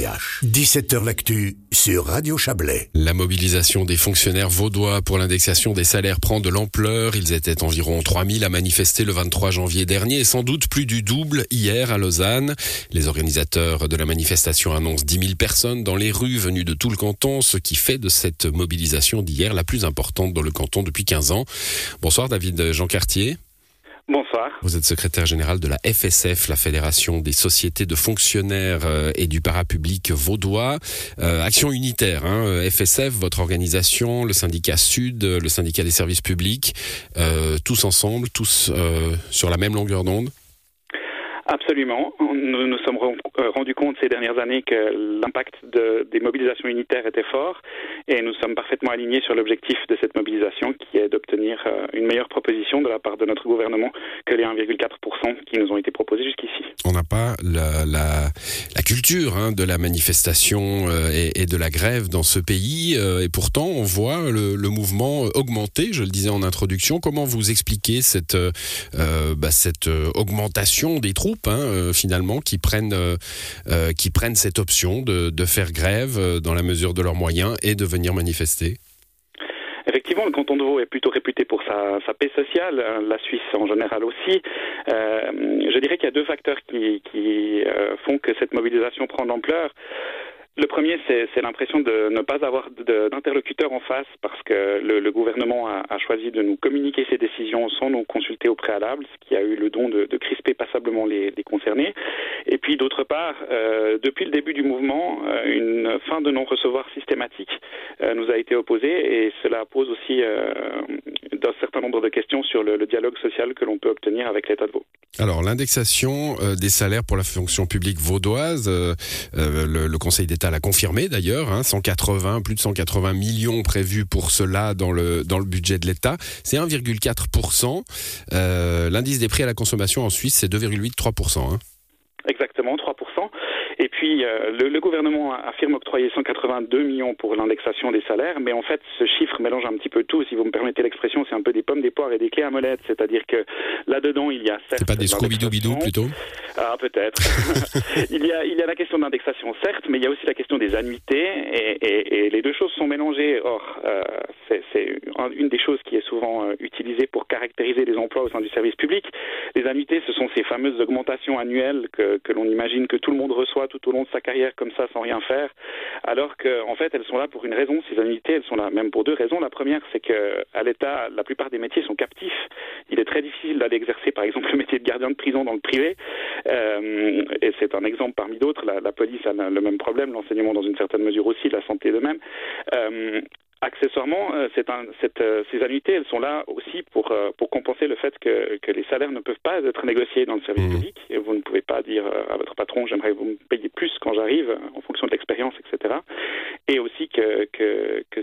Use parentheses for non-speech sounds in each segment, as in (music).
17h L'actu sur Radio Chablais. La mobilisation des fonctionnaires vaudois pour l'indexation des salaires prend de l'ampleur. Ils étaient environ 3000 à manifester le 23 janvier dernier et sans doute plus du double hier à Lausanne. Les organisateurs de la manifestation annoncent 10 000 personnes dans les rues venues de tout le canton, ce qui fait de cette mobilisation d'hier la plus importante dans le canton depuis 15 ans. Bonsoir David Jean Cartier. Bonsoir. Vous êtes secrétaire général de la FSF, la Fédération des sociétés de fonctionnaires euh, et du parapublic vaudois. Euh, action unitaire, hein, FSF, votre organisation, le syndicat Sud, le syndicat des services publics, euh, tous ensemble, tous sur la même longueur d'onde Absolument. Nous nous sommes euh, rendus compte ces dernières années que l'impact de, des mobilisations unitaires était fort et nous sommes parfaitement alignés sur l'objectif de cette mobilisation qui est d'obtenir euh, une meilleure proposition de la part de notre gouvernement que les 1,4% qui nous ont été proposés jusqu'ici. On n'a pas la, culture hein, de la manifestation euh, et, de la grève dans ce pays et pourtant on voit le, le, mouvement augmenter, je le disais en introduction. Comment vous expliquez cette, bah, cette augmentation des troupes Euh, finalement qui prennent euh, euh, qui prennent cette option de, faire grève dans la mesure de leurs moyens et de venir manifester. Effectivement, le canton de Vaud est plutôt réputé pour sa, paix sociale, hein, la Suisse en général aussi. Je dirais qu'il y a deux facteurs qui, font que cette mobilisation prend d'ampleur. Le premier, c'est l'impression de ne pas avoir d'interlocuteur en face parce que le, gouvernement a, choisi de nous communiquer ses décisions sans nous consulter au préalable, ce qui a eu le don de, crisper passablement les, concernés. Et puis d'autre part, euh, depuis le début du mouvement, euh, une fin de non-recevoir systématique euh, nous a été opposée et cela pose aussi un certain nombre de questions sur le, dialogue social que l'on peut obtenir avec l'État de Vaud. Alors l'indexation des salaires pour la fonction publique vaudoise, le Conseil d'État l'a confirmé d'ailleurs, hein, 180, plus de 180 millions prévus pour cela dans le, dans le budget de l'État. C'est 1,4%. Euh, L'indice des prix à la consommation en Suisse, c'est 2,83%. Hein. Exactement, 3%. Et puis, euh, le, le, gouvernement affirme octroyer 182 millions pour l'indexation des salaires, mais en fait, ce chiffre mélange un petit peu tout. Si vous me permettez l'expression, c'est un peu des pommes, des poires et des clés à molette. C'est-à-dire que là-dedans, il y a certes. C'est pas des scooby-doo plutôt? Ah, peut-être. (laughs) (laughs) il, y a, il y a la question d'indexation, certes, mais il y a aussi la question des annuités, et, et, et les deux choses sont mélangées. Or, euh, c'est une des choses qui est souvent euh, utilisée pour caractériser les emplois au sein du service public. Les annuités, ce sont ces fameuses augmentations annuelles que, que l'on imagine que tout le monde reçoit tout au long de sa carrière comme ça sans rien faire, alors qu'en en fait elles sont là pour une raison. Ces annuités, elles sont là même pour deux raisons. La première, c'est que à l'État, la plupart des métiers sont captifs. Il est très difficile d'aller exercer, par exemple, le métier de gardien de prison dans le privé. Euh, et c'est un exemple parmi d'autres. La, la, police a le même problème, l'enseignement dans une certaine mesure aussi, la santé de même. Euh, Accessoirement, euh, cette, euh, ces annuités, elles sont là aussi pour, euh, pour compenser le fait que, que, les salaires ne peuvent pas être négociés dans le service mmh. public. Et vous ne pouvez pas dire à votre patron, j'aimerais vous me payer plus quand j'arrive, en fonction de l'expérience, etc. Et aussi que, que, que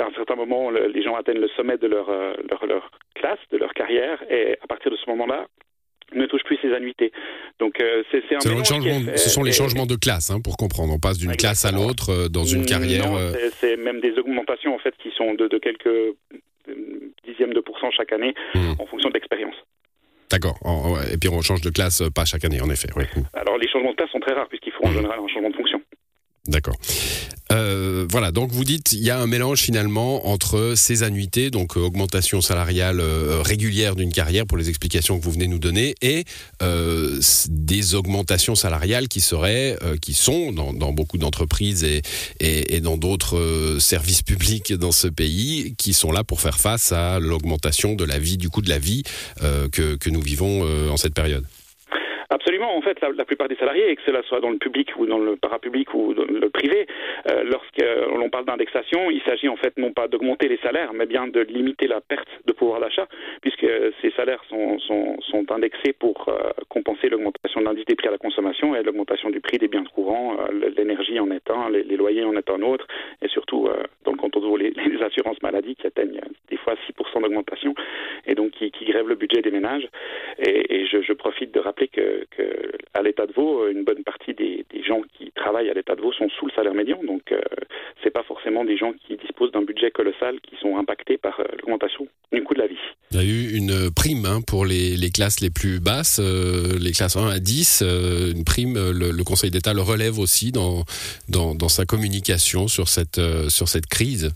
à un certain moment, le, les gens atteignent le sommet de leur, leur, leur classe, de leur carrière, et à partir de ce moment-là, ne touche plus ses annuités. Donc euh, c'est un changement, Ce sont les changements de classe, hein, pour comprendre. On passe d'une classe à l'autre euh, dans une carrière. Non, euh... c'est même des augmentations en fait qui sont de, de quelques dixièmes de pourcent chaque année mmh. en fonction de l'expérience. D'accord. Et puis on change de classe pas chaque année, en effet. Oui. Alors les changements de classe sont très rares puisqu'ils font en mmh. général un changement de fonction. D'accord. Euh, voilà, donc vous dites il y a un mélange finalement entre ces annuités, donc euh, augmentation salariale euh, régulière d'une carrière pour les explications que vous venez nous donner, et des augmentations salariales qui seraient, qui sont dans, beaucoup d'entreprises et, dans d'autres services publics dans ce pays, qui sont là pour faire face à l'augmentation de la vie, du coût de la vie que nous vivons en cette période. Absolument. En fait, la, plupart des salariés, que cela soit dans le public ou dans le parapublic ou dans le privé, euh, lorsqu'on parle d'indexation, il s'agit en fait non pas d'augmenter les salaires, mais bien de limiter la perte de pouvoir d'achat, puisque ces salaires sont, sont, sont indexés pour euh, compenser l'augmentation de l'indice des prix à la consommation et l'augmentation du prix des biens courants. Euh, L'énergie en est un, les, les, loyers en est un autre, et surtout euh, dans le canton de les, les assurances maladie qui atteignent des fois 6% d'augmentation et donc qui, grèvent le budget des ménages. Et, je, profite de rappeler que à l'état de Vaud, une bonne partie des, gens qui travaillent à l'état de Vaud sont sous le salaire médian. Donc, euh, c'est pas forcément des gens qui disposent d'un budget colossal qui sont impactés par l'augmentation du coût de la vie. Il y a eu une prime hein, pour les, les, classes les plus basses, les classes 1 à 10, une prime, le, le Conseil d'État le relève aussi dans, dans, dans sa communication sur cette, sur cette crise.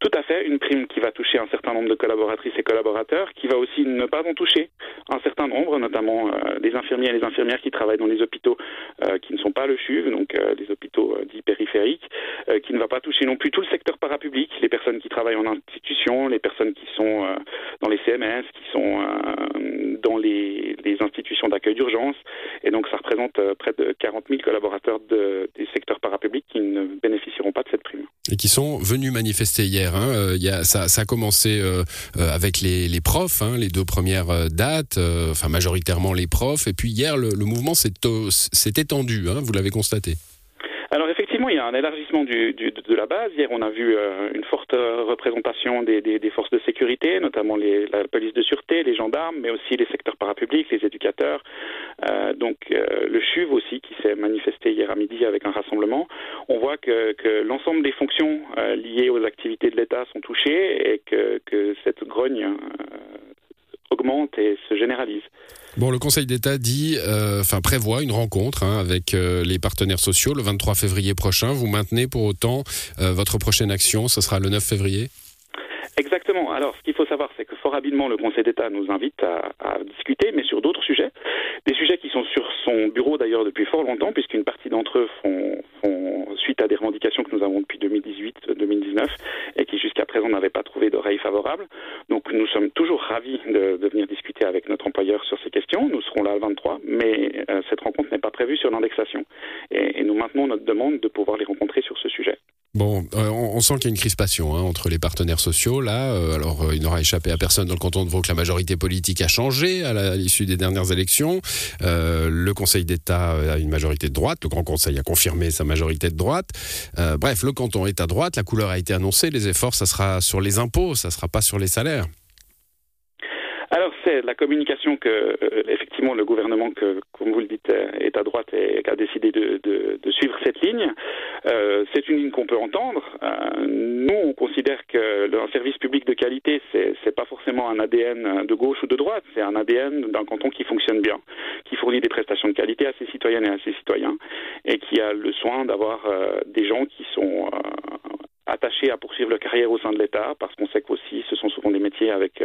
Tout à fait, une prime qui va toucher un certain nombre de collaboratrices et collaborateurs, qui va aussi ne pas en toucher un certain nombre, notamment euh, les infirmiers et les infirmières qui travaillent dans les hôpitaux euh, qui ne sont pas le CHUV, donc euh, hôpitaux dits périphériques, qui ne va pas toucher non plus tout le secteur parapublic, les personnes qui travaillent en institution, les personnes qui sont dans les CMS, qui sont dans les, les institutions d'accueil d'urgence, et donc ça représente près de 40 000 collaborateurs de, des secteurs parapublics qui ne bénéficieront pas de. Et qui sont venus manifester hier. Hein. A, ça, a commencé avec les, profs, hein, les deux premières dates, enfin majoritairement les profs, et puis hier le, mouvement s'est étendu, hein, vous l'avez constaté. Alors effectivement, il y a un élargissement du, de la base. Hier, on a vu euh, une forte représentation des, des, des, forces de sécurité, notamment les, la police de sûreté, les gendarmes, mais aussi les secteurs parapublics, les éducateurs. Euh, donc euh, le CHUV aussi qui s'est manifesté hier à midi avec un rassemblement. On voit que, l'ensemble des fonctions euh, liées aux activités de l'État sont touchées et que, cette grogne augmente et se généralise. Bon, le Conseil d'État dit, enfin prévoit une rencontre hein, avec les partenaires sociaux le 23 février prochain. Vous maintenez pour autant votre prochaine action, ce sera le 9 février? Exactement. Alors, ce qu'il faut savoir, c'est que fort habilement, le Conseil d'État nous invite à, à, discuter, mais sur d'autres sujets. Des sujets qui sont sur son bureau d'ailleurs depuis fort longtemps, puisqu'une partie d'entre eux font, font, suite à des revendications que nous avons depuis 2018-2019 et qui jusqu'à présent n'avaient pas trouvé d'oreille favorable. Donc, nous sommes toujours ravis de, de, venir discuter avec notre employeur sur ces questions. Nous serons là le 23, mais euh, cette rencontre n'est pas prévue sur l'indexation. Et, et, nous maintenons notre demande de pouvoir les rencontrer sur ce sujet. Bon, euh, on, sent qu'il y a une crispation hein, entre les partenaires sociaux là. Euh, alors, euh, il n'aura échappé à personne dans le canton de Vaud que la majorité politique a changé à l'issue des dernières élections. Le Conseil d'État a une majorité de droite. Le Grand Conseil a confirmé sa majorité de droite. Bref, le canton est à droite. La couleur a été annoncée. Les efforts, ça sera sur les impôts, ça sera pas sur les salaires. Alors c'est la communication que effectivement le gouvernement comme vous le dites à droite a décidé de, suivre cette ligne. Euh, c'est une ligne qu'on peut entendre. Euh, nous on considère que le, service public de qualité c'est c'est pas forcément un ADN de gauche ou de droite, c'est un ADN d'un canton qui fonctionne bien, qui fournit des prestations de qualité à ses citoyennes et à ses citoyens et qui a le soin d'avoir euh, des gens qui sont attachés à poursuivre leur carrière au sein de l'État, parce qu'on sait qu'aussi ce sont souvent des métiers avec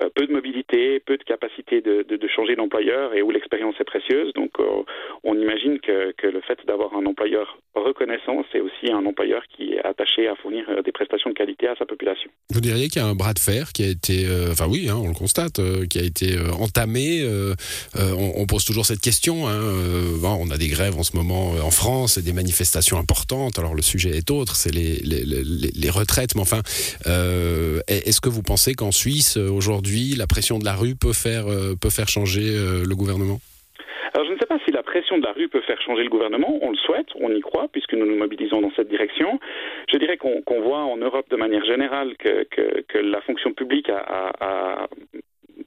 euh, peu de mobilité, peu de capacité de, de, de changer d'employeur et où l'expérience est précieuse. Donc euh, on imagine que, que le fait d'avoir un employeur reconnaissant, c'est aussi un employeur qui est attaché à fournir euh, des prestations de qualité à sa population. Vous diriez qu'il y a un bras de fer qui a été, euh, enfin oui, hein, on le constate, euh, qui a été entamé. On, pose toujours cette question. Hein, on a des grèves en ce moment en France et des manifestations importantes. Alors le sujet est autre, c'est les, les, retraites. Mais enfin, est-ce que vous pensez qu'en Suisse aujourd'hui, la pression de la rue peut faire peut faire changer le gouvernement? Alors je ne sais pas si la pression de la rue peut faire changer le gouvernement, on le souhaite, on y croit, puisque nous nous mobilisons dans cette direction. Je dirais qu'on qu voit en Europe de manière générale que, que, que la fonction publique a, a, a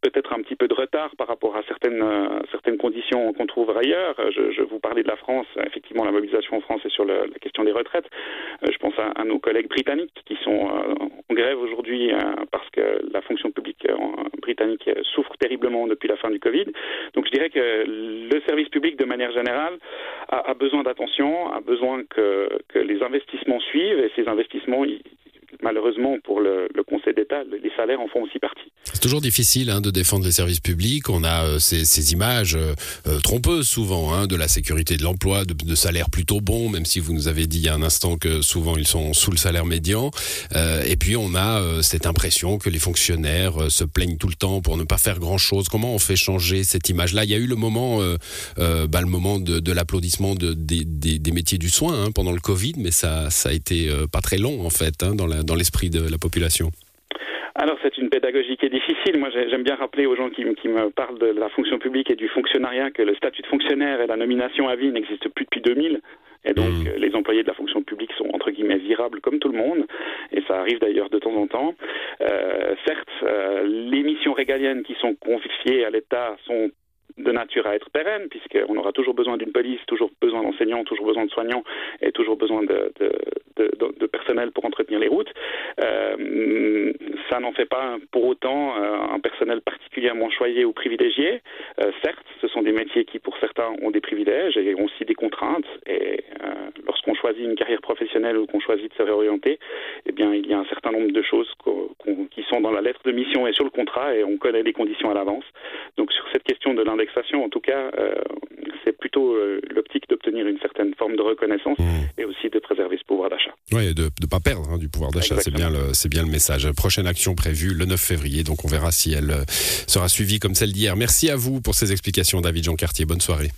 peut-être un petit peu de retard par rapport à certaines, euh, certaines conditions qu'on trouve ailleurs. Je, vous parlais de la France. Effectivement, la mobilisation en France est sur la question des retraites. Euh, je pense à, nos collègues britanniques qui sont euh, en grève aujourd'hui parce que la fonction publique britannique souffre terriblement depuis la fin du Covid. Donc je dirais que le service public, de manière générale, a, besoin d'attention, a besoin que, les investissements suivent et ces investissements, malheureusement pour le Conseil d'État, les salaires en font aussi partie. C'est toujours difficile hein, de défendre les services publics. On a euh, ces, images euh, euh, trompeuses souvent hein, de la sécurité de l'emploi, de, de, salaires plutôt bons, même si vous nous avez dit il y a un instant que souvent ils sont sous le salaire médian. Et puis on a cette impression que les fonctionnaires se plaignent tout le temps pour ne pas faire grand-chose. Comment on fait changer cette image-là? Il y a eu le moment, bah, le moment de, l'applaudissement de, des, métiers du soin hein, pendant le Covid, mais ça, ça a été pas très long en fait dans l'esprit de la population alors c'est une pédagogie qui est difficile. Moi j'aime bien rappeler aux gens qui, qui, me parlent de la fonction publique et du fonctionnariat que le statut de fonctionnaire et la nomination à vie n'existent plus depuis 2000. Et donc mmh. les employés de la fonction publique sont entre guillemets virables comme tout le monde, et ça arrive d'ailleurs de temps en temps. Euh, certes, euh, les missions régaliennes qui sont confiées à l'État sont de nature à être pérenne, puisqu'on aura toujours besoin d'une police, toujours besoin d'enseignants, toujours besoin de soignants et toujours besoin de, personnel pour entretenir les routes. Euh, ça n'en fait pas pour autant euh, un personnel particulièrement choyé ou privilégié. Euh, certes, ce sont des métiers qui, pour certains, ont des privilèges et ont aussi des contraintes. Et lorsqu'on choisit une carrière professionnelle ou qu'on choisit de se réorienter, eh bien, il y a un certain nombre de choses qui sont dans la lettre de mission et sur le contrat et on connaît les conditions à l'avance. De l'indexation, en tout cas, c'est plutôt l'optique d'obtenir une certaine forme de reconnaissance mmh. et aussi de préserver ce pouvoir d'achat. Oui, de ne pas perdre hein, du pouvoir d'achat, c'est bien, le, bien le message. Prochaine action prévue le 9 février, donc on verra si elle euh, sera suivie comme celle d'hier. Merci à vous pour ces explications, David Jean Cartier. Bonne soirée.